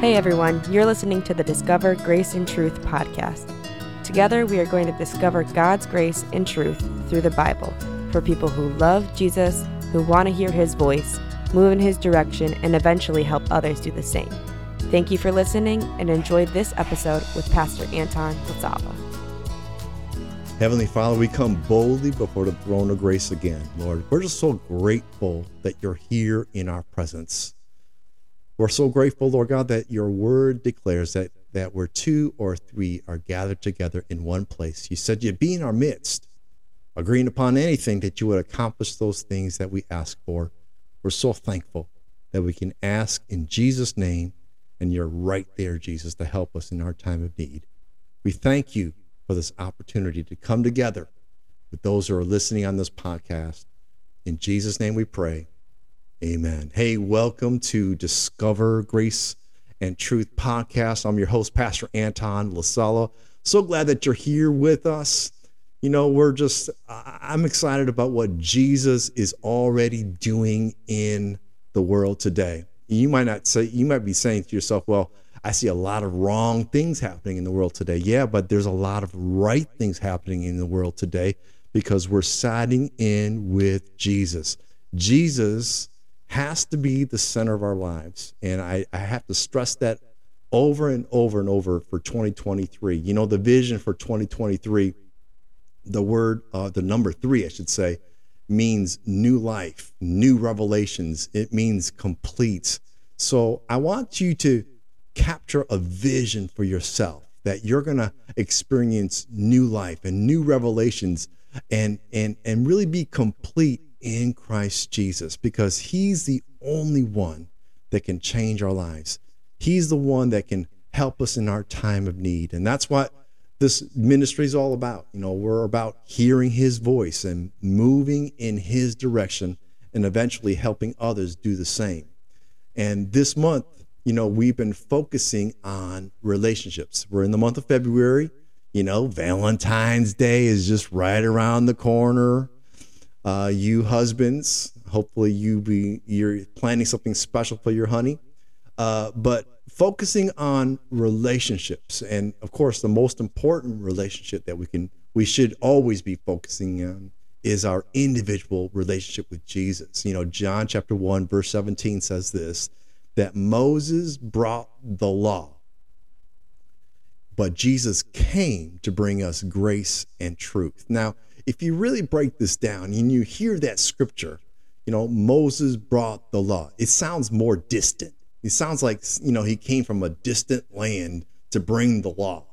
Hey everyone, you're listening to the Discover Grace and Truth podcast. Together, we are going to discover God's grace and truth through the Bible for people who love Jesus, who want to hear his voice, move in his direction, and eventually help others do the same. Thank you for listening and enjoy this episode with Pastor Anton Lasala. Heavenly Father, we come boldly before the throne of grace again, Lord. We're just so grateful that you're here in our presence. We're so grateful, Lord God, that your word declares that, that where two or three are gathered together in one place, you said you'd be in our midst, agreeing upon anything that you would accomplish those things that we ask for. We're so thankful that we can ask in Jesus' name, and you're right there, Jesus, to help us in our time of need. We thank you for this opportunity to come together with those who are listening on this podcast. In Jesus' name we pray. Amen. Hey, welcome to Discover Grace and Truth podcast. I'm your host, Pastor Anton Lasala. So glad that you're here with us. You know, we're just, I'm excited about what Jesus is already doing in the world today. You might not say, you might be saying to yourself, well, I see a lot of wrong things happening in the world today. Yeah, but there's a lot of right things happening in the world today because we're siding in with Jesus. Jesus has to be the center of our lives. And I, I have to stress that over and over and over for 2023. You know, the vision for 2023, the word, uh, the number three, I should say, means new life, new revelations. It means complete. So I want you to capture a vision for yourself that you're going to experience new life and new revelations and and and really be complete in Christ Jesus because He's the only one that can change our lives. He's the one that can help us in our time of need. And that's what this ministry is all about. You know, we're about hearing His voice and moving in His direction and eventually helping others do the same. And this month, you know, we've been focusing on relationships. We're in the month of February. You know, Valentine's Day is just right around the corner. Uh, you husbands, hopefully you be you're planning something special for your honey. Uh, but focusing on relationships, and of course, the most important relationship that we can we should always be focusing on is our individual relationship with Jesus. You know, John chapter 1 verse 17 says this that Moses brought the law but Jesus came to bring us grace and truth. Now, if you really break this down and you hear that scripture, you know, Moses brought the law, it sounds more distant. It sounds like, you know, he came from a distant land to bring the law,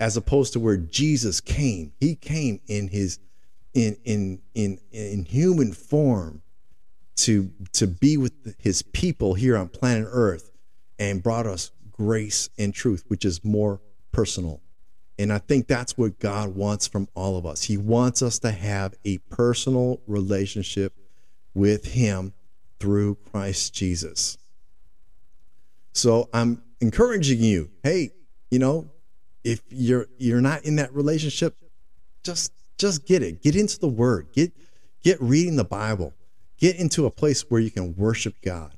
as opposed to where Jesus came. He came in his in in in in human form to to be with his people here on planet Earth and brought us grace and truth, which is more personal. And I think that's what God wants from all of us. He wants us to have a personal relationship with Him through Christ Jesus. So I'm encouraging you, hey, you know, if you're you're not in that relationship, just just get it. Get into the word. Get get reading the Bible. Get into a place where you can worship God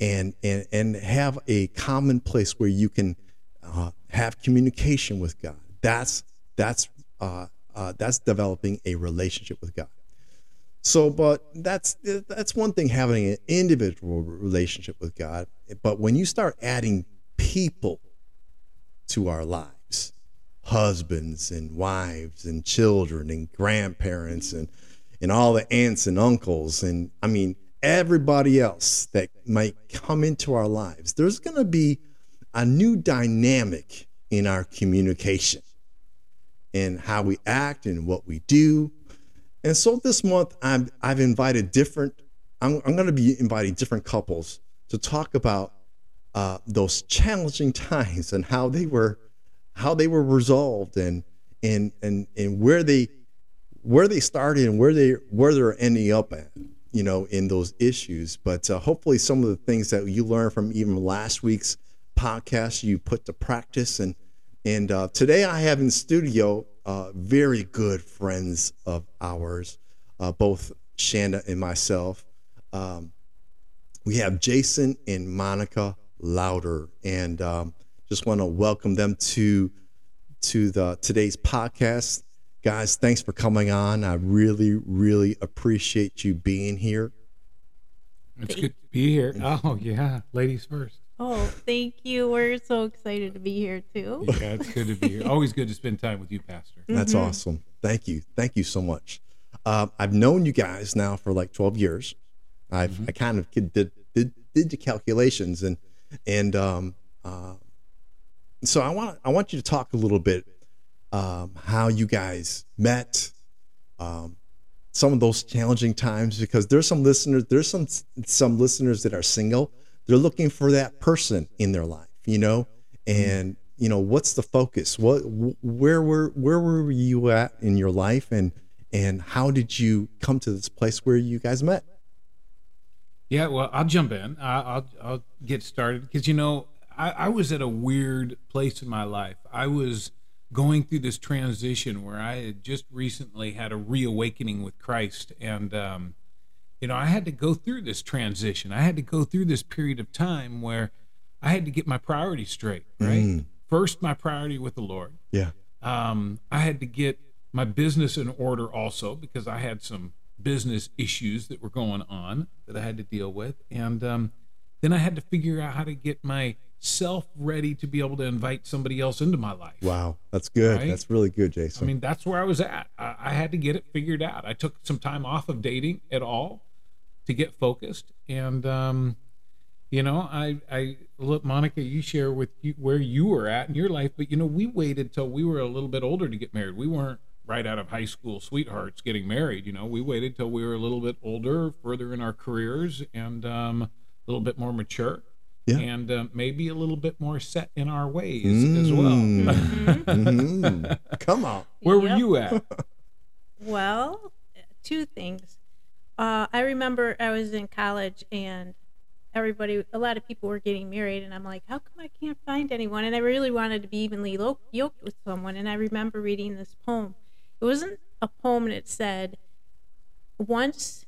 and and and have a common place where you can uh, have communication with God that's that's uh, uh, that's developing a relationship with God. So, but that's that's one thing having an individual relationship with God. But when you start adding people to our lives, husbands and wives and children and grandparents and and all the aunts and uncles and I mean everybody else that might come into our lives, there's going to be a new dynamic in our communication in how we act and what we do. And so this month, I've, I've invited different, I'm, I'm going to be inviting different couples to talk about uh, those challenging times and how they were, how they were resolved and, and, and, and where they, where they started and where they, where they're ending up at, you know, in those issues. But uh, hopefully some of the things that you learned from even last week's podcast, you put to practice and, and uh, today I have in studio uh, very good friends of ours, uh, both Shanda and myself. Um, we have Jason and Monica Lowder. And um, just want to welcome them to to the today's podcast. Guys, thanks for coming on. I really, really appreciate you being here. It's good to be here. Oh yeah, ladies first. Oh, thank you. We're so excited to be here too. Yeah, it's good to be here. Always good to spend time with you, Pastor. That's awesome. Thank you. Thank you so much. Uh, I've known you guys now for like 12 years. I've I kind of did did did the calculations and and um, uh, so I want I want you to talk a little bit um, how you guys met, um, some of those challenging times because there's some listeners there's some some listeners that are single. They're looking for that person in their life, you know, and you know what's the focus? What where were where were you at in your life and and how did you come to this place where you guys met? Yeah, well, I'll jump in. I'll I'll get started because you know I, I was at a weird place in my life. I was going through this transition where I had just recently had a reawakening with Christ, and um, you know I had to go through this transition. I had to go through this period of time where I had to get my priorities straight. Right, Mm. first my priority with the Lord. Yeah. um, I had to get my business in order also because I had some business issues that were going on that I had to deal with. And um, then I had to figure out how to get myself ready to be able to invite somebody else into my life. Wow, that's good. Right? That's really good, Jason. I mean, that's where I was at. I, I had to get it figured out. I took some time off of dating at all to get focused. And, um, you know, I, I let Monica, you share with you where you were at in your life, but you know, we waited till we were a little bit older to get married. We weren't right out of high school sweethearts getting married. You know, we waited till we were a little bit older, further in our careers, and um, a little bit more mature. Yeah. And uh, maybe a little bit more set in our ways as well. Mm. Mhm. Come on. Where were you at? Well, two things. Uh, I remember I was in college and everybody, a lot of people were getting married, and I'm like, how come I can't find anyone? And I really wanted to be evenly lo- yoked with someone. And I remember reading this poem. It wasn't a poem, and it said, once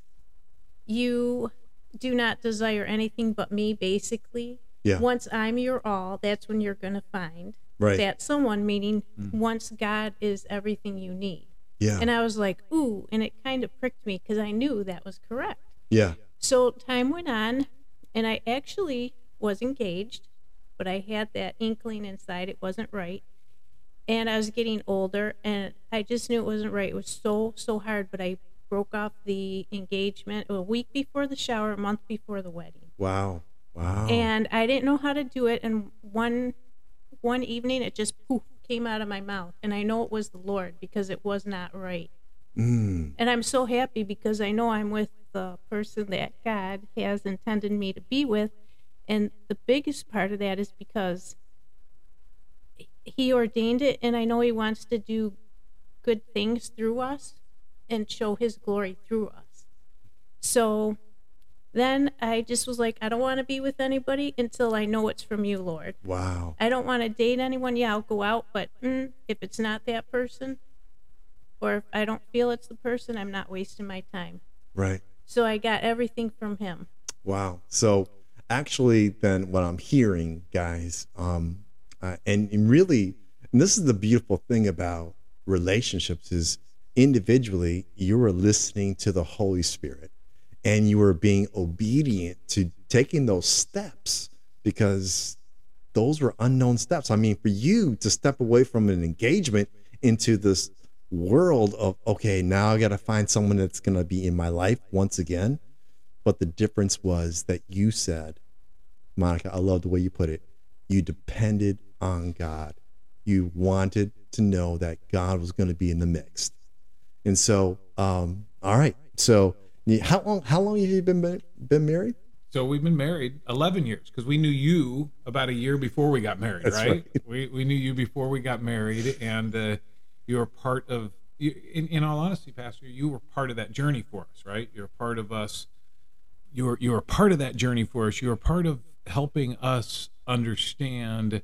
you do not desire anything but me, basically. Yeah. Once I'm your all, that's when you're going to find Right. that someone, meaning once God is everything you need. Yeah. And I was like, ooh, and it kind of pricked me because I knew that was correct. yeah. So time went on, and I actually was engaged, but I had that inkling inside it wasn't right. And I was getting older, and I just knew it wasn't right. It was so, so hard, but I broke off the engagement a week before the shower, a month before the wedding. Wow. Wow. And I didn't know how to do it. And one one evening, it just poof came out of my mouth, and I know it was the Lord because it was not right. Mm. And I'm so happy because I know I'm with the person that God has intended me to be with. And the biggest part of that is because He ordained it, and I know He wants to do good things through us and show His glory through us. So then I just was like, I don't want to be with anybody until I know it's from you, Lord. Wow. I don't want to date anyone. Yeah, I'll go out, but mm, if it's not that person, or if I don't feel it's the person, I'm not wasting my time. Right. So I got everything from him. Wow. So actually, then what I'm hearing, guys, um, uh, and, and really, and this is the beautiful thing about relationships is individually you are listening to the Holy Spirit, and you were being obedient to taking those steps because those were unknown steps. I mean, for you to step away from an engagement into this world of okay, now I got to find someone that's going to be in my life once again. But the difference was that you said, Monica, I love the way you put it. You depended on God. You wanted to know that God was going to be in the mix. And so, um, all right. So, how long? How long have you been been married? So we've been married 11 years because we knew you about a year before we got married, right? right. We, we knew you before we got married, and uh, you were part of. You, in, in all honesty, Pastor, you were part of that journey for us, right? You're part of us. You were you were part of that journey for us. You were part of helping us understand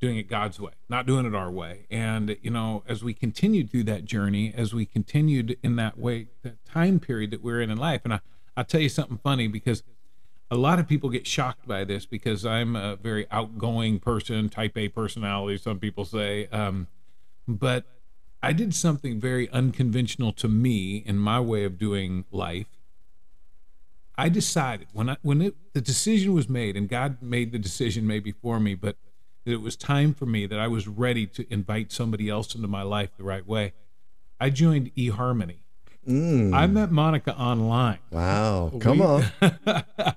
doing it God's way, not doing it our way. And you know, as we continued through that journey, as we continued in that way, that time period that we're in in life, and I, I'll tell you something funny because a lot of people get shocked by this because I'm a very outgoing person, type A personality, some people say. Um, but I did something very unconventional to me in my way of doing life. I decided when I when it, the decision was made, and God made the decision maybe for me, but that it was time for me that I was ready to invite somebody else into my life the right way. I joined eHarmony. Mm. I met Monica online. Wow. Come We- on.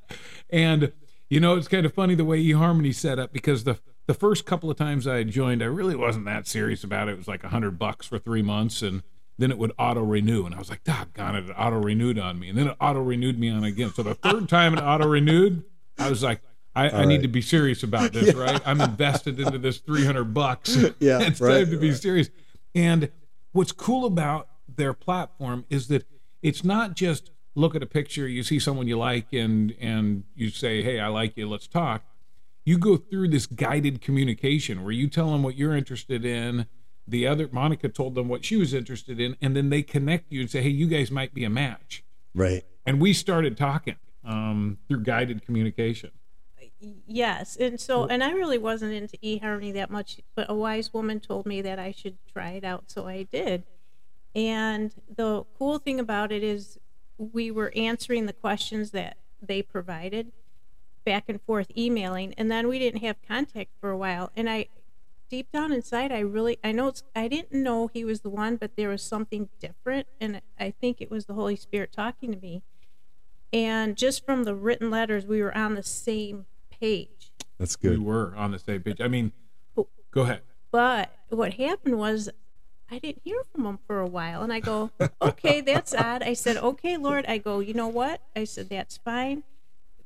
and you know, it's kind of funny the way eHarmony set up because the the first couple of times I had joined, I really wasn't that serious about it. It was like a hundred bucks for three months, and then it would auto renew, and I was like, "Doggone it!" It auto renewed on me, and then it auto renewed me on again. So the third time it auto renewed, I was like. I, I need right. to be serious about this, right? I'm invested into this 300 bucks. Yeah, it's right, time to be serious. And what's cool about their platform is that it's not just look at a picture, you see someone you like, and and you say, "Hey, I like you. Let's talk." You go through this guided communication where you tell them what you're interested in. The other Monica told them what she was interested in, and then they connect you and say, "Hey, you guys might be a match." Right. And we started talking um, through guided communication. Yes, and so and I really wasn't into eHarmony that much, but a wise woman told me that I should try it out, so I did. And the cool thing about it is we were answering the questions that they provided back and forth emailing and then we didn't have contact for a while and I deep down inside I really I know it's I didn't know he was the one but there was something different and I think it was the Holy Spirit talking to me. And just from the written letters we were on the same page. That's good. We were on the same page. I mean, go ahead. But what happened was I didn't hear from him for a while. And I go, okay, that's odd. I said, okay, Lord. I go, you know what? I said, that's fine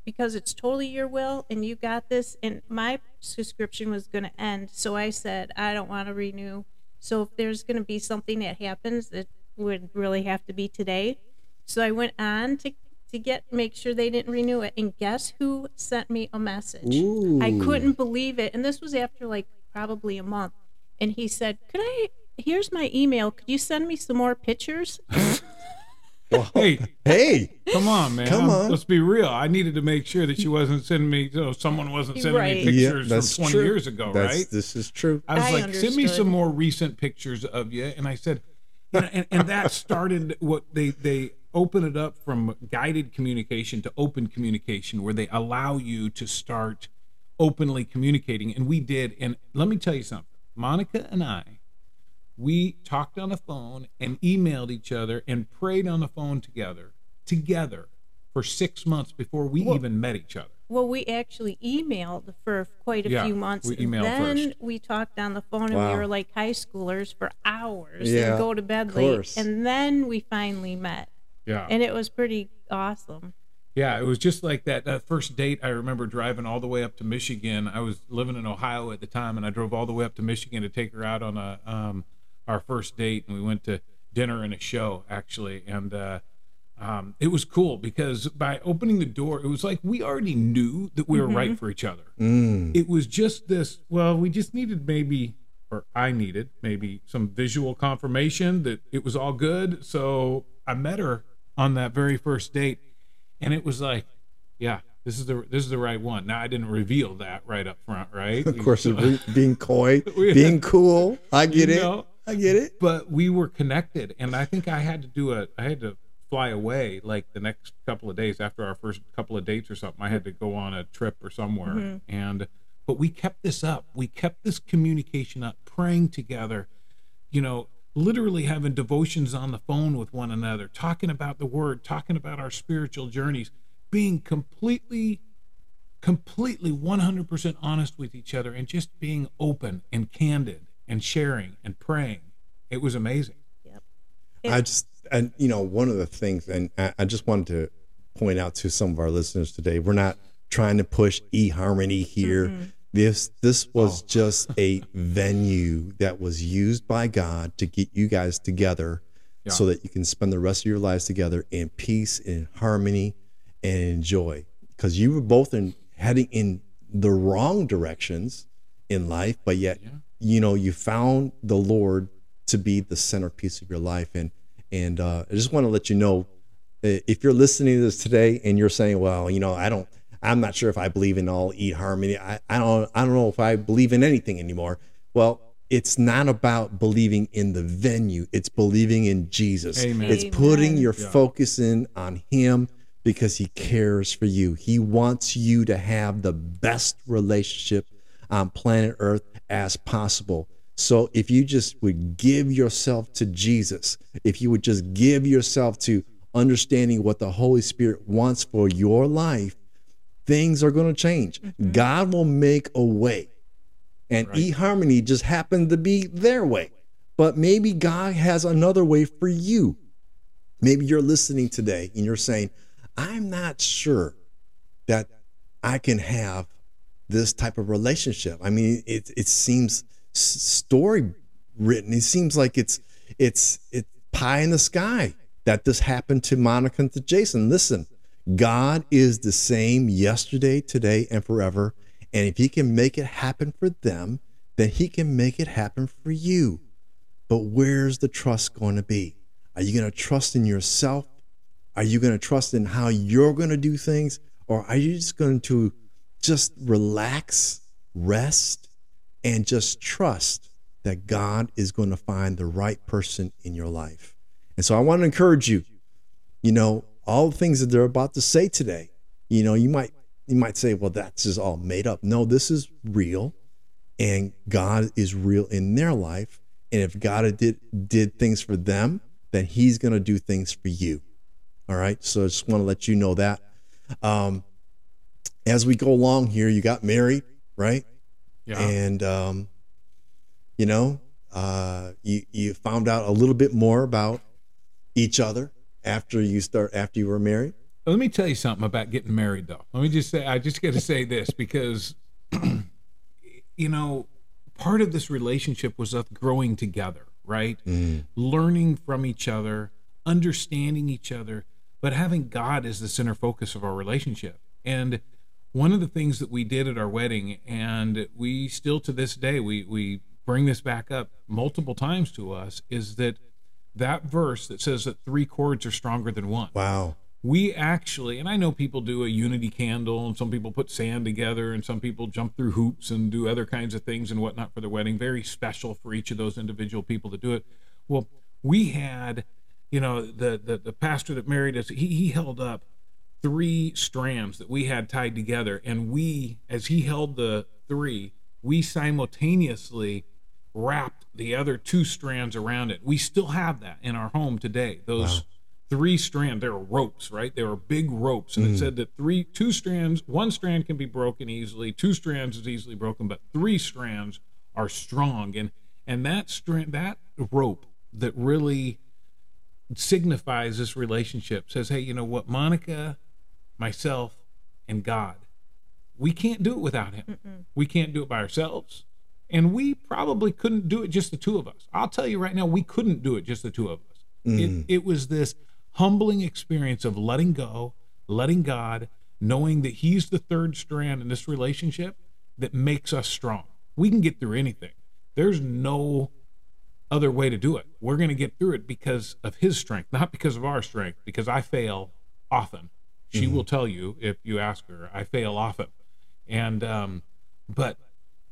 because it's totally your will and you got this. And my subscription was going to end. So I said, I don't want to renew. So if there's going to be something that happens, it would really have to be today. So I went on to to get make sure they didn't renew it. And guess who sent me a message? I couldn't believe it. And this was after like probably a month. And he said, Could I here's my email. Could you send me some more pictures? Hey, Hey. Come on, man. Come on. Let's be real. I needed to make sure that she wasn't sending me, you know, someone wasn't sending Right. me Yeah, pictures that's from 20 true. years ago, That's, right? This is true. I was I like, send me some more recent pictures of you. And I said, you know, and, and that started what they, they open it up from guided communication to open communication, where they allow you to start openly communicating. And we did. And let me tell you something Monica and I, we talked on the phone and emailed each other and prayed on the phone together, together for six months before we even met each other. Well, we actually emailed for quite a Yeah, few months. we emailed then first. we talked on the phone and we were like high schoolers for hours Yeah, and go to bed late. And then we finally met. Yeah. And it was pretty awesome. Yeah, it was just like that. That first date, I remember driving all the way up to Michigan. I was living in Ohio at the time, and I drove all the way up to Michigan to take her out on a um, our first date, and we went to dinner and a show actually, and uh, um, it was cool because by opening the door, it was like we already knew that we were right for each other. Mm. It was just this. Well, we just needed maybe, or I needed maybe some visual confirmation that it was all good. So I met her on that very first date, and it was like, yeah, this is the this is the right one. Now I didn't reveal that right up front, right? Of course, being coy, being cool. I get You it. know? I get it. but we were connected and i think i had to do a i had to fly away like the next couple of days after our first couple of dates or something i had to go on a trip or somewhere mm-hmm. and but we kept this up we kept this communication up praying together you know literally having devotions on the phone with one another talking about the word talking about our spiritual journeys being completely completely 100% honest with each other and just being open and candid and sharing and praying. It was amazing. I just, and you know, one of the things, and I, I just wanted to point out to some of our listeners today, we're not trying to push eHarmony here. Mm-hmm. This this was just a venue that was used by God to get you guys together, so that you can spend the rest of your lives together in peace, in harmony, and in joy. Because you were both in heading in the wrong directions in life, but yet you know you found the Lord to be the centerpiece of your life. And and uh, I just want to let you know if you're listening to this today and you're saying, well, you know, I don't I'm not sure if I believe in all eHarmony. I, I don't I don't know if I believe in anything anymore. Well, it's not about believing in the venue. It's believing in Jesus. Amen. It's putting your Yeah. focus in on him because he cares for you. He wants you to have the best relationship on planet Earth as possible. So if you just would give yourself to Jesus, if you would just give yourself to understanding what the Holy Spirit wants for your life, things are going to change. Mm-hmm. God will make a way. And Right. eHarmony just happened to be their way. But maybe God has another way for you. Maybe you're listening today and you're saying, I'm not sure that I can have this type of relationship. I mean, it it seems story written. It seems like it's it's it's pie in the sky that this happened to Monica and to Jason. Listen, God is the same yesterday, today, and forever. And if He can make it happen for them, then He can make it happen for you. But where's the trust going to be? Are you going to trust in yourself? Are you going to trust in how you're going to do things? Or are you just going to just relax, rest, and just trust that God is going to find the right person in your life? And so I want to encourage you, you know, all the things that they're about to say today, you know, you might you might say, well, that's just all made up. No, this is real and God is real in their life. And if God did did things for them, then He's going to do things for you. All right. So I just want to let you know that. Um, as we go along here, you got married, right? Yeah. And um, you know, uh, you you found out a little bit more about each other after you start after you were married. Let me tell you something about getting married, though. Let me just say, I just got to say this because, you know, part of this relationship was us growing together, right? Mm-hmm. Learning from each other, understanding each other, but having God as the center focus of our relationship. And one of the things that we did at our wedding, and we still to this day, we, we bring this back up multiple times to us, is that that verse that says that three cords are stronger than one. Wow. we actually and i know people do a unity candle and some people put sand together and some people jump through hoops and do other kinds of things and whatnot for their wedding. Very special for each of those individual people to do it. Well we had you know the the, the pastor that married us he, he held up three strands that we had tied together and we as he held the three we simultaneously wrapped the other two strands around it. We still have that in our home today. Those three strand they were ropes right? They were big ropes and it mm. said that three two strands one strand can be broken easily two strands is easily broken but three strands are strong. And and that strand that rope that really signifies this relationship says hey you know what? Monica myself and god we can't do it without him. We can't do it by ourselves and we probably couldn't do it just the two of us i'll tell you right now we couldn't do it just the two of us it, it was this humbling experience of letting go letting god knowing that he's the third strand in this relationship that makes us strong we can get through anything there's no other way to do it. We're going to get through it because of his strength, not because of our strength, because I fail often. She will tell you if you ask her, I fail often. And, um, but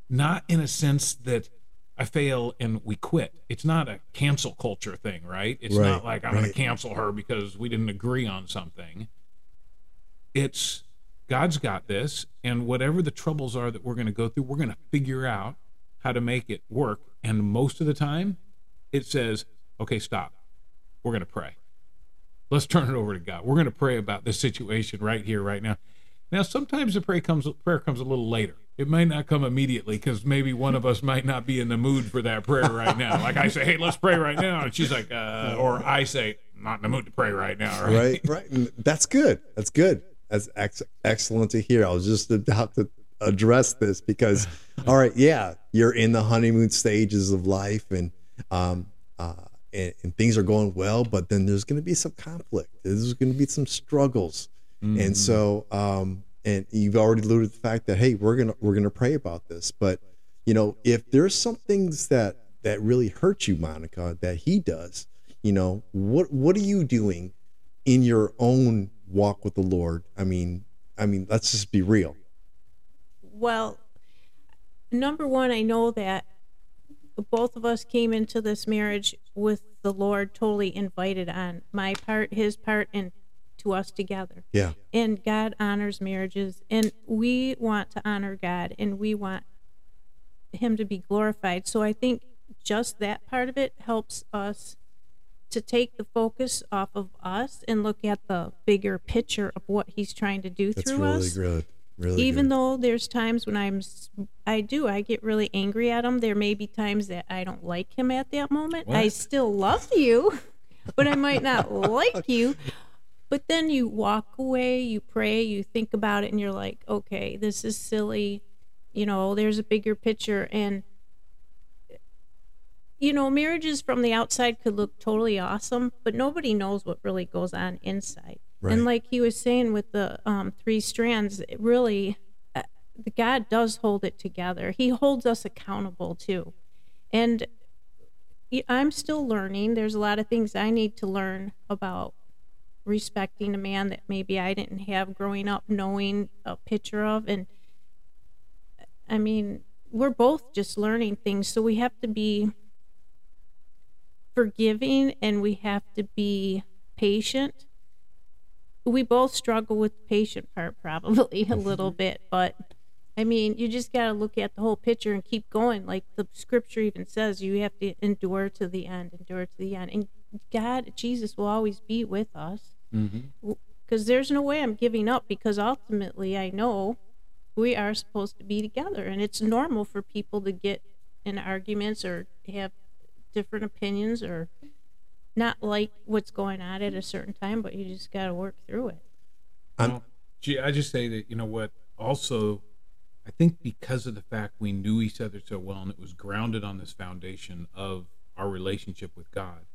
not in a sense that I fail and we quit. It's not a cancel culture thing, right? It's Right, not like I'm going to cancel her because we didn't agree on something. It's God's got this, and whatever the troubles are that we're going to go through, we're going to figure out how to make it work. And most of the time, it says, okay, stop. We're going to pray. Let's turn it over to God. We're going to pray about this situation right here, right now. Now, sometimes the prayer comes prayer comes a little later. It might not come immediately because maybe one of us might not be in the mood for that prayer right now. Like I say, hey, let's pray right now, and she's like, uh, or I say, not in the mood to pray right now. Right? right right. That's good. That's good. That's ex- excellent to hear. I was just about to address this because all right yeah you're in the honeymoon stages of life and um uh and, and things are going well but then there's going to be some conflict. There's going to be some struggles. And so um and you've already alluded to the fact that hey we're gonna we're gonna pray about this but you know if there's some things that that really hurt you monica that he does you know what what are you doing in your own walk with the lord i mean I mean, let's just be real. Well, number one, I know that both of us came into this marriage with the Lord totally invited on my part, his part, and to us together. Yeah. And God honors marriages, and we want to honor God, and we want Him to be glorified. So I think just that part of it helps us to take the focus off of us and look at the bigger picture of what He's trying to do That's through really us good. Really even good. though there's times when I'm, i do, I get really angry at him. There may be times that I don't like him at that moment. I still love you, but I might not like you. But then you walk away, you pray, you think about it, and you're like, okay, this is silly. You know, there's a bigger picture. And, you know, marriages from the outside could look totally awesome, but nobody knows what really goes on inside. Right. And like he was saying with the um, three strands, it really, uh, the God does hold it together. He holds us accountable too. And I'm still learning. There's a lot of things I need to learn about respecting a man that maybe I didn't have growing up, knowing a picture of. And I mean, we're both just learning things. So we have to be forgiving and we have to be patient. We both struggle with the patient part probably a mm-hmm. little bit, but I mean, you just got to look at the whole picture and keep going. Like the scripture even says, you have to endure to the end, endure to the end. And God, Jesus will always be with us Mm-hmm. because there's no way I'm giving up because ultimately I know we are supposed to be together. And it's normal for people to get in arguments or have different opinions or not like what's going on at a certain time, but you just got to work through it. I'm- Well, gee, I just say that you know what. Also, I think because of the fact we knew each other so well, and it was grounded on this foundation of our relationship with God,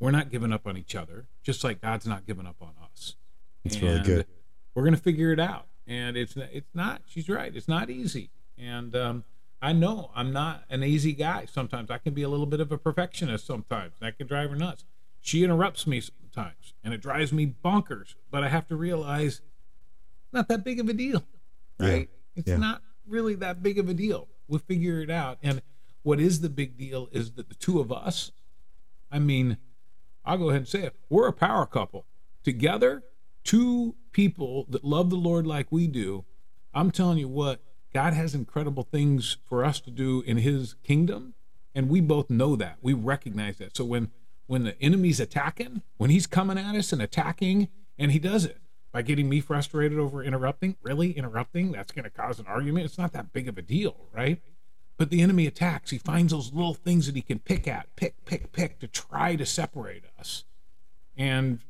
we're not giving up on each other, just like God's not giving up on us. That's really good. We're gonna figure it out, and it's it's not. She's right. It's not easy, and um, I know I'm not an easy guy. Sometimes I can be a little bit of a perfectionist. Sometimes that can drive her nuts. She interrupts me sometimes, and it drives me bonkers. But I have to realize, not that big of a deal, Yeah. right? It's Yeah. not really that big of a deal. We'll figure it out. And what is the big deal is that the two of us, I mean, I'll go ahead and say it. We're a power couple. Together, two people that love the Lord like we do. I'm telling you what, God has incredible things for us to do in his kingdom, and we both know that. We recognize that. So when when the enemy's attacking, when he's coming at us and attacking, and he does it by getting me frustrated over interrupting, really interrupting, that's going to cause an argument. It's not that big of a deal, right? But the enemy attacks. He finds those little things that he can pick at, pick, pick, pick to try to separate us. And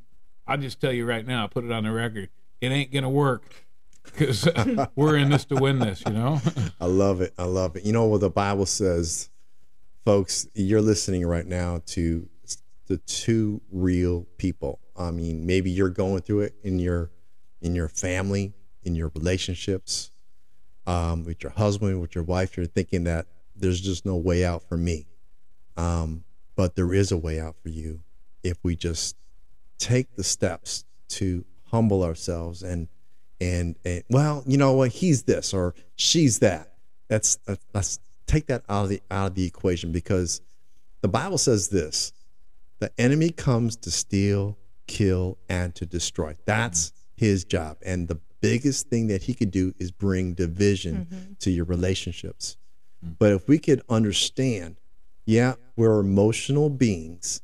I'll just tell you right now, put it on the record, it ain't going to work because uh, we're in this to win this, you know? I love it. I love it. You know what the Bible says, folks, you're listening right now to the two real people. I mean, maybe you're going through it in your in your family, in your relationships, um, with your husband, with your wife. You're thinking that there's just no way out for me. Um, but there is a way out for you if we just take the steps to humble ourselves and and and well, you know what, he's this or she's that. That's that's- let's take that out of the out of the equation because the Bible says this: the enemy comes to steal, kill, and to destroy. That's his job, and the biggest thing that he could do is bring division mm-hmm. to your relationships. Mm. But if we could understand, yeah, we're emotional beings.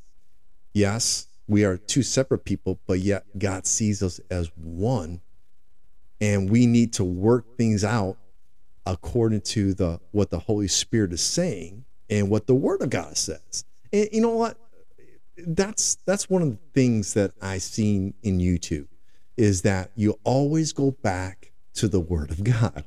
Yes, we are two separate people, but yet God sees us as one and we need to work things out according to the what the Holy Spirit is saying and what the Word of God says. And you know what? That's that's one of the things that I seen in YouTube is that you always go back to the Word of God.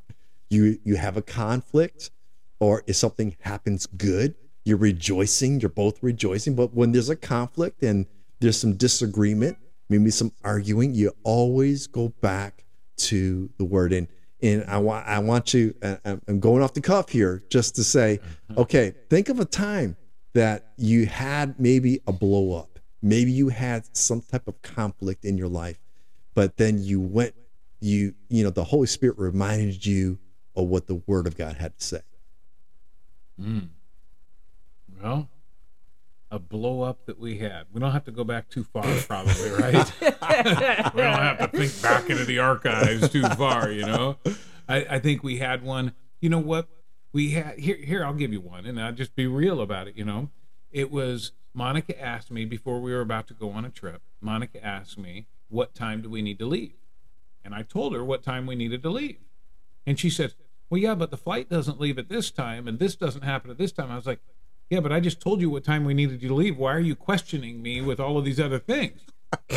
You you have a conflict, or if something happens good, you're rejoicing. You're both rejoicing. But when there's a conflict and there's some disagreement, maybe some arguing, you always go back to the word. And and I want I want you. I'm I'm going off the cuff here just to say, mm-hmm. okay, think of a time that you had maybe a blow up. Maybe you had some type of conflict in your life, but then you went you you know the Holy Spirit reminded you of what the Word of God had to say? Mm. Well, a blow up that we had. We don't have to go back too far, probably, right? we don't have to think back into the archives too far, you know. I, I think we had one. You know what? We had here. Here, I'll give you one, and I'll just be real about it. You know, it was Monica asked me before we were about to go on a trip. Monica asked me, "What time do we need to leave?" And I told her what time we needed to leave, and she said, "Well, yeah, but the flight doesn't leave at this time, and this doesn't happen at this time." I was like, "Yeah, but I just told you what time we needed you to leave. Why are you questioning me with all of these other things?"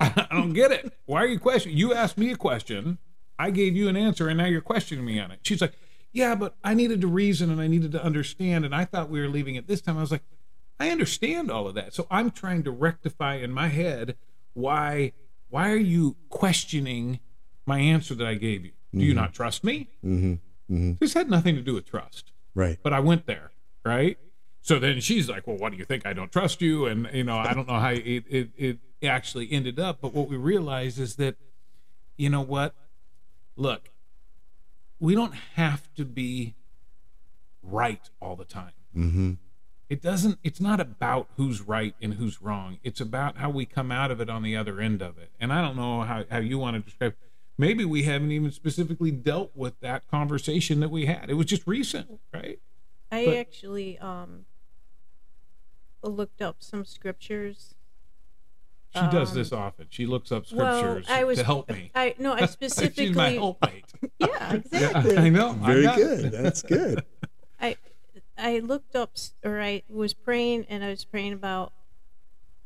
I don't get it. Why are you questioning? You asked me a question. I gave you an answer, and now you're questioning me on it. She's like, Yeah, but I needed to reason and I needed to understand, and I thought we were leaving at this time. I was like, I understand all of that. So I'm trying to rectify in my head why why are you questioning my answer that I gave you? Do you not trust me? Mm-hmm. Mm-hmm. This had nothing to do with trust Right. but I went there, right? So then she's like, "Well, what do you think? I don't trust you." And you know, I don't know how it it, it actually ended up, but what we realized is that, you know what? Look, we don't have to be right all the time. It doesn't. It's not about who's right and who's wrong. It's about how we come out of it on the other end of it. And I don't know how how you want to describe. Maybe we haven't even specifically dealt with that conversation that we had. It was just recent, right? I But- actually um looked up some scriptures. She does Um, this often. She looks up scriptures Well, scriptures I was to help me. I no, I specifically She's my helpmate. Yeah, exactly. I know. Very got good. That's good. I I looked up or I was praying and I was praying about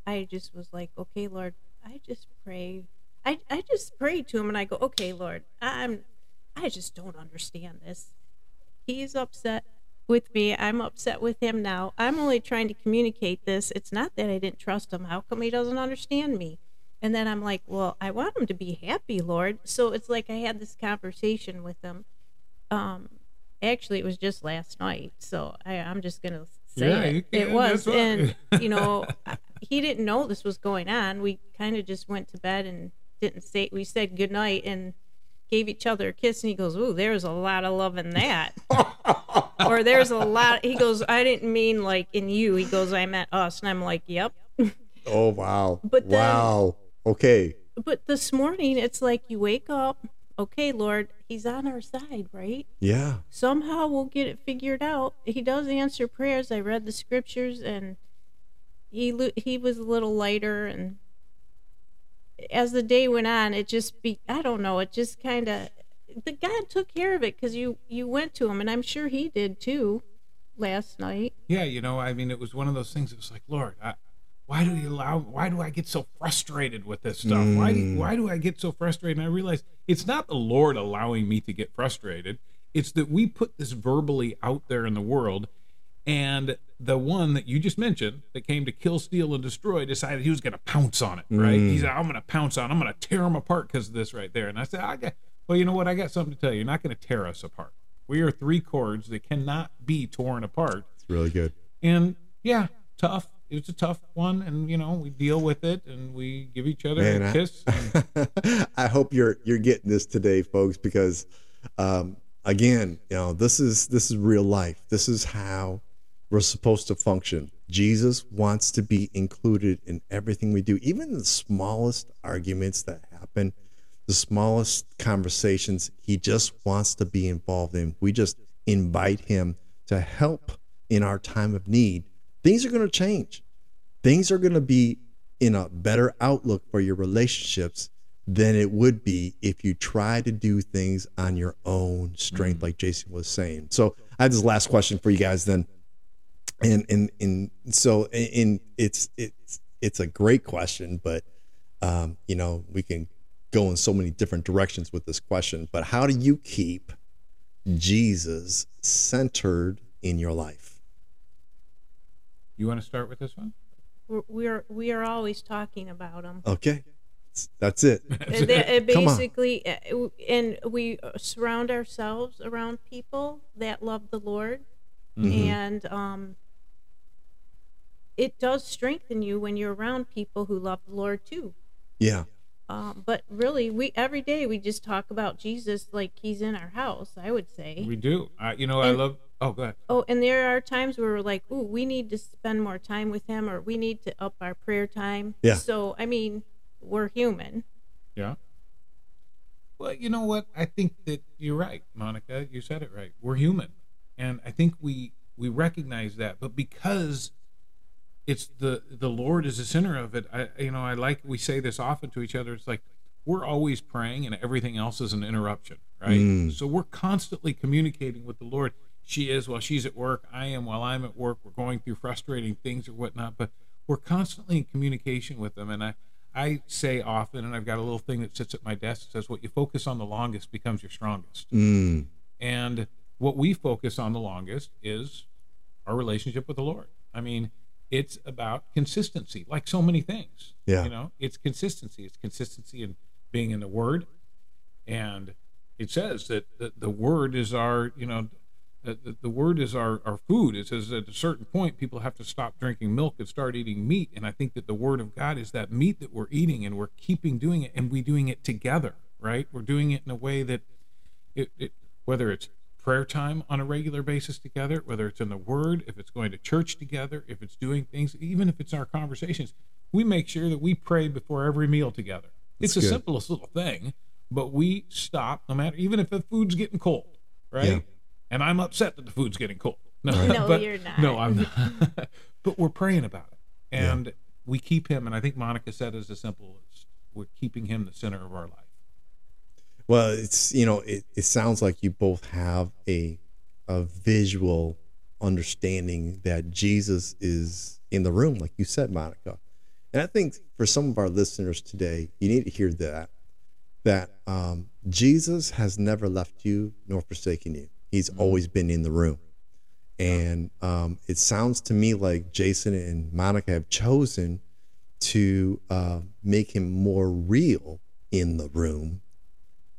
I just was like, okay, Lord, I just pray. I I just prayed to him and I go, okay, Lord, I'm I just don't understand this. He's upset with me. I'm upset with him now. I'm only trying to communicate this. It's not that I didn't trust him. How come he doesn't understand me? And then I'm like, well, I want him to be happy, Lord. So it's like I had this conversation with him. Um, actually, it was just last night. So I, I'm just gonna say Yeah, it. it was, and you know, he didn't know this was going on. We kind of just went to bed and didn't say. We said good night and gave each other a kiss. And he goes, "Ooh, there's a lot of love in that." or there's a lot. He goes, "I didn't mean like in you." He goes, "I meant us." And I'm like, "Yep." Oh wow. But then- wow. Okay. But this morning, it's like you wake up. Okay, Lord, He's on our side, right? Yeah. somehow we'll get it figured out. He does answer prayers. I read the scriptures, and he lo- he was a little lighter. And as the day went on, it just be I don't know. It just kind of the God took care of it because you you went to him, and I'm sure he did too last night. Yeah, you know, I mean, it was one of those things. It was like, Lord, I, why do you allow? Why do I get so frustrated with this stuff? Why do why do I get so frustrated? And I realize it's not the Lord allowing me to get frustrated. It's that we put this verbally out there in the world, and the one that you just mentioned that came to kill, steal, and destroy decided he was going to pounce on it. Right? He mm. said, "I'm going to pounce on. it. I'm going to tear him apart because of this right there." And I said, "I got." Well, you know what? I got something to tell you. You're not going to tear us apart. We are three cords that cannot be torn apart. It's really good. And yeah, tough. It was a tough one, and you know we deal with it, and we give each other Man, a I- kiss. and- I hope you're you're getting this today, folks, because um, again, you know, this is this is real life. This is how we're supposed to function. Jesus wants to be included in everything we do, even the smallest arguments that happen, the smallest conversations. He just wants to be involved in. We just invite him to help in our time of need. Things are going to change things are going to be in a better outlook for your relationships than it would be if you try to do things on your own strength, like Jason was saying. So I have this last question for you guys then. And and and so in it's it's it's a great question, but um, you know, we can go in so many different directions with this question. But how do you keep Jesus centered in your life? you want to start with this one? We're we're, we are always talking about them. Okay. That's it. And it Come on. basically, uh, and we surround ourselves around people that love the Lord, Mhm. and um, it does strengthen you when you're around people who love the Lord too. Yeah. Um, but really, we every day we just talk about Jesus like he's in our house. I would say. We do. I, you know, I love. Oh, go ahead. Oh, and there are times where we're like, "Ooh, we need to spend more time with him, or we need to up our prayer time." Yeah. So, I mean, we're human. Yeah. Well, you know what? I think that you're right, Monica. You said it right. We're human, and I think we we recognize that. But because it's the the Lord is the center of it, I you know I like we say this often to each other. It's like we're always praying, and everything else is an interruption, right? Mm. So we're constantly communicating with the Lord. She is while she's at work. I am while I'm at work. We're going through frustrating things or whatnot, but we're constantly in communication with them. And I, I say often, and I've got a little thing that sits at my desk that says, "What you focus on the longest becomes your strongest." Mm. And what we focus on the longest is our relationship with the Lord. I mean, it's about consistency, like so many things. Yeah. You know, it's consistency. It's consistency in being in the Word, and it says that the, the Word is our, you know, the, the, Word is our, our food. It says at a certain point, people have to stop drinking milk and start eating meat. And I think that the Word of God is that meat that we're eating, and we're keeping doing it, and we're doing it together, right? We're doing it in a way that it, it whether it's prayer time on a regular basis together, whether it's in the Word, if it's going to church together, if it's doing things, even if it's our conversations, we make sure that we pray before every meal together. It's That's the simplest little thing, but we stop no matter, even if the food's getting cold, right? Yeah. And I'm upset that the food's getting cold. No, No, but- you're not. No, I'm not. but we're praying about it, and we keep him. And I think Monica said it as simple as we're keeping him the center of our life. Well, it's you know, it, it sounds like you both have a a visual understanding that Jesus is in the room, like you said, Monica. And I think for some of our listeners today, you need to hear that that um, Jesus has never left you nor forsaken you. He's always been in the room. And um, it sounds to me like Jason and Monica have chosen to uh, make him more real in the room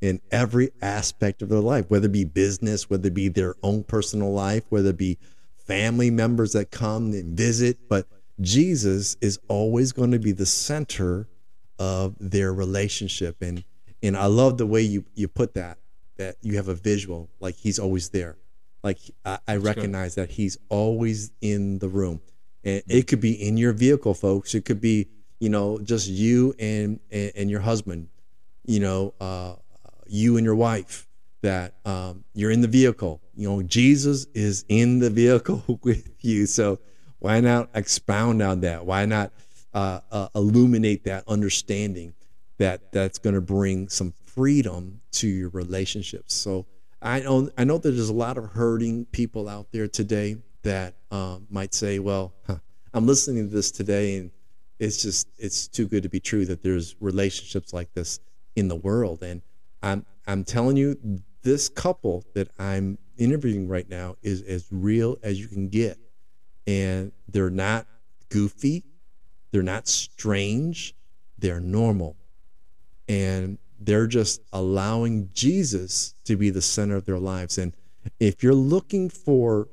in every aspect of their life, whether it be business, whether it be their own personal life, whether it be family members that come and visit. But Jesus is always going to be the center of their relationship. And and I love the way you you put that, that you have a visual, like he's always there. Like I, I good. recognize that he's always in the room. And it could be in your vehicle, folks. It could be, you know, just you and and, and your husband, you know, uh, you and your wife that um, you're in the vehicle. You know, Jesus is in the vehicle with you. So why not expound on that? Why not uh, uh, illuminate that understanding that that's going to bring some freedom to your relationships? So I know I know that there's a lot of hurting people out there today that um, might say, "Well, huh, I'm listening to this today, and it's just it's too good to be true that there's relationships like this in the world." And I'm I'm telling you, this couple that I'm interviewing right now is as real as you can get, and they're not goofy, they're not strange, they're normal, and they're just allowing Jesus to be the center of their lives. And if you're looking for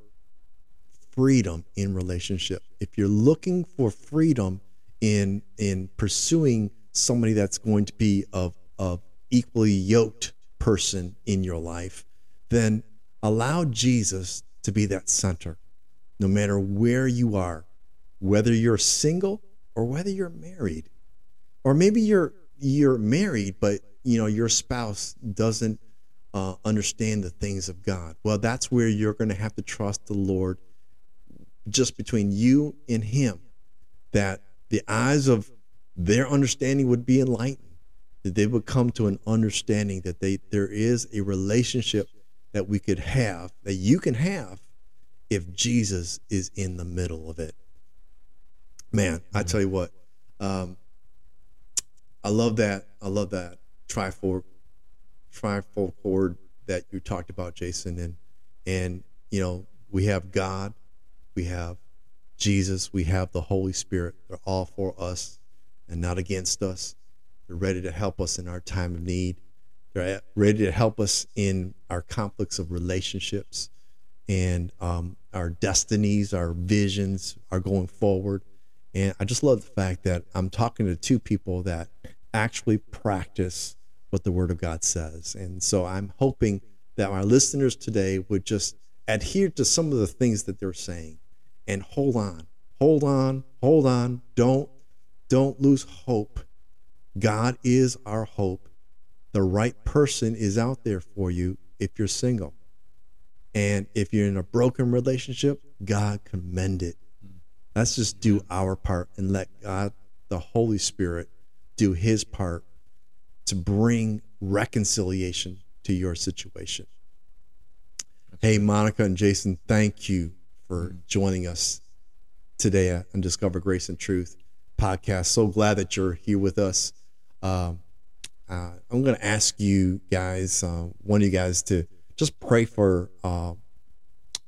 freedom in relationship, if you're looking for freedom in in pursuing somebody that's going to be of of equally yoked person in your life, then allow Jesus to be that center, no matter where you are, whether you're single or whether you're married, or maybe you're you're married, but you know your spouse doesn't uh, understand the things of God. Well, that's where you're going to have to trust the Lord, just between you and Him, that the eyes of their understanding would be enlightened that they would come to an understanding that they there is a relationship that we could have that you can have if Jesus is in the middle of it. Man, I tell you what, um, I love that. I love that trifold, trifold cord that you talked about, Jason, and and you know we have God, we have Jesus, we have the Holy Spirit. They're all for us and not against us. They're ready to help us in our time of need. They're ready to help us in our conflicts of relationships and um, our destinies, our visions, are going forward. And I just love the fact that I'm talking to two people that actually practice what the Word of God says. And so I'm hoping that our listeners today would just adhere to some of the things that they're saying and hold on, hold on, hold on. Don't don't lose hope. God is our hope. The right person is out there for you if you're single. And if you're in a broken relationship, God commend it. Let's just do our part and let God, the Holy Spirit, do his part to bring reconciliation to your situation. Hey, Monica and Jason, thank you for joining us today on Discover Grace and Truth podcast. So glad that you're here with us. Um, uh, I'm going to ask you guys, uh, one of you guys, to just pray for uh,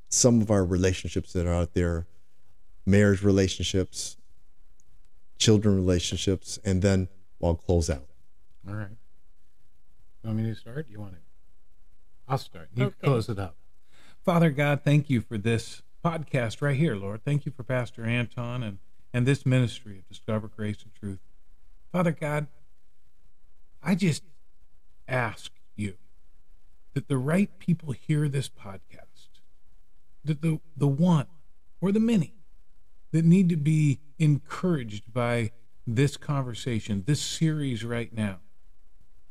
some of our relationships that are out there marriage relationships, children relationships, and then we'll close out. All right. You want me to start? You want to? I'll start. You Okay. close it up. Father God, thank you for this podcast right here, Lord. Thank you for Pastor Anton and, and this ministry of Discover Grace and Truth. Father God, I just ask you that the right people hear this podcast, that the, the one or the many that need to be encouraged by this conversation, this series right now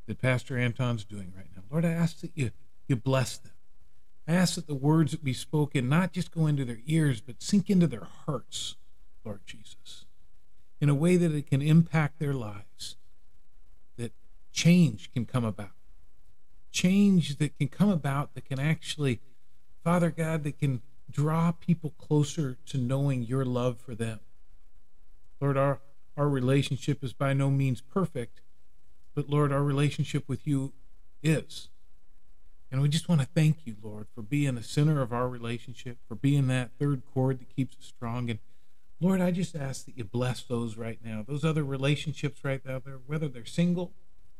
that Pastor Anton's doing right now. Lord, I ask that you, you bless them. I ask that the words that be spoken not just go into their ears, but sink into their hearts, Lord Jesus, in a way that it can impact their lives, that change can come about. Change that can come about that can actually, Father God, that can draw people closer to knowing your love for them. Lord, our, our relationship is by no means perfect, but Lord, our relationship with you is. And we just want to thank you, Lord, for being the center of our relationship, for being that third cord that keeps us strong. And Lord, I just ask that you bless those right now, those other relationships right now, there, whether they're single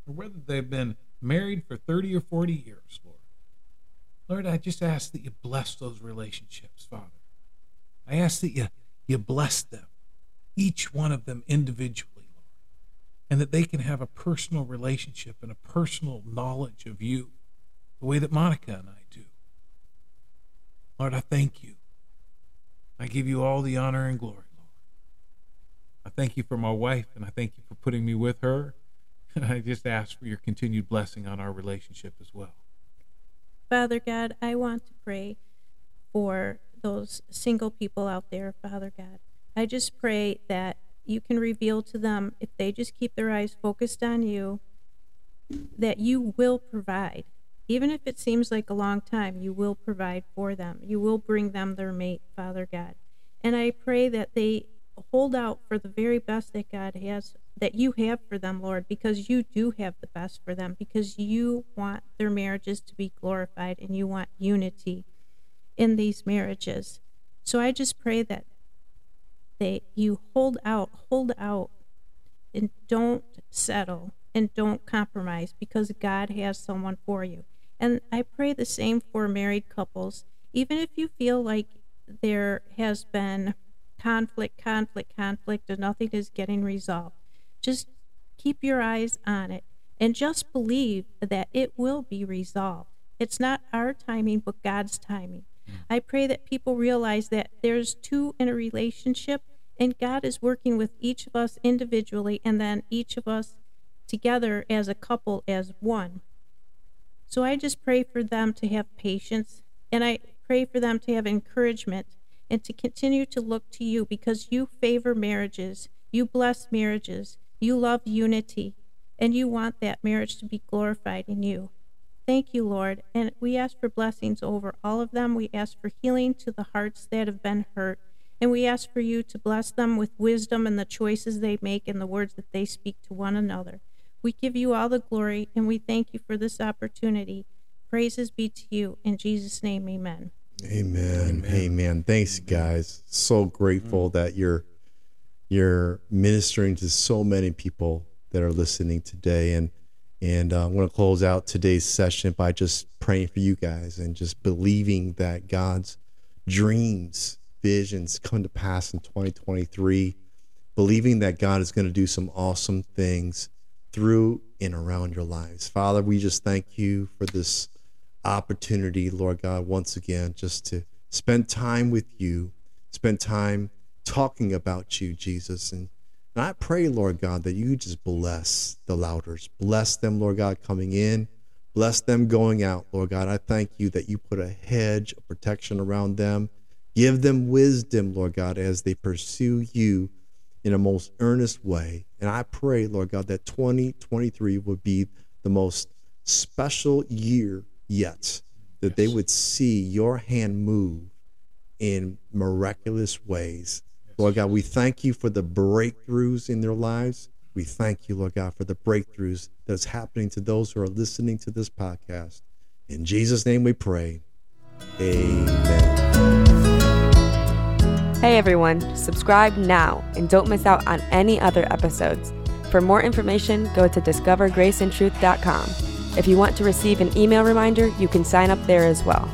or whether they've been married for 30 or 40 years, Lord. Lord, I just ask that you bless those relationships, Father. I ask that you, you bless them, each one of them individually, Lord, and that they can have a personal relationship and a personal knowledge of you the way that Monica and I do. Lord, I thank you. I give you all the honor and glory, Lord. I thank you for my wife, and I thank you for putting me with her. And I just ask for your continued blessing on our relationship as well. Father God, I want to pray for those single people out there, Father God. I just pray that you can reveal to them, if they just keep their eyes focused on you, that you will provide. Even if it seems like a long time, you will provide for them. You will bring them their mate, Father God. And I pray that they hold out for the very best that God has, that you have for them, Lord, because you do have the best for them, because you want their marriages to be glorified and you want unity in these marriages. So I just pray that they you hold out, hold out, and don't settle and don't compromise because God has someone for you. And I pray the same for married couples. Even if you feel like there has been conflict, conflict, conflict, and nothing is getting resolved, just keep your eyes on it and just believe that it will be resolved. It's not our timing, but God's timing. Mm. I pray that people realize that there's two in a relationship, and God is working with each of us individually and then each of us together as a couple, as one. So I just pray for them to have patience and I pray for them to have encouragement and to continue to look to you because you favor marriages, you bless marriages, you love unity, and you want that marriage to be glorified in you. Thank you, Lord. And we ask for blessings over all of them. We ask for healing to the hearts that have been hurt. And we ask for you to bless them with wisdom in the choices they make and the words that they speak to one another. We give you all the glory and we thank you for this opportunity. Praises be to you. In Jesus' name, amen. Amen. Amen. Thanks, guys. So grateful mm-hmm. that you're you're ministering to so many people that are listening today, and and uh, I'm going to close out today's session by just praying for you guys and just believing that God's dreams, visions come to pass in 2023. Believing that God is going to do some awesome things through and around your lives. Father, we just thank you for this opportunity, Lord God, once again, just to spend time with you, spend time talking about you, Jesus. And, and I pray, Lord God, that you just bless the Lowders. Bless them, Lord God, coming in. Bless them going out, Lord God. I thank you that you put a hedge of protection around them. Give them wisdom, Lord God, as they pursue you in a most earnest way. And I pray, Lord God, that 2023 would be the most special year yet, that yes. they would see your hand move in miraculous ways. Yes. Lord God, we thank you for the breakthroughs in their lives. We thank you, Lord God, for the breakthroughs that's happening to those who are listening to this podcast. In Jesus' name we pray. Amen. Hey everyone, subscribe now and don't miss out on any other episodes. For more information, go to discovergraceandtruth.com. If you want to receive an email reminder, you can sign up there as well.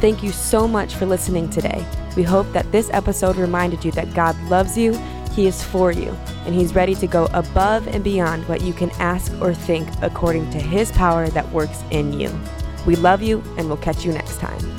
Thank you so much for listening today. We hope that this episode reminded you that God loves you, He is for you, and He's ready to go above and beyond what you can ask or think according to His power that works in you. We love you, and we'll catch you next time.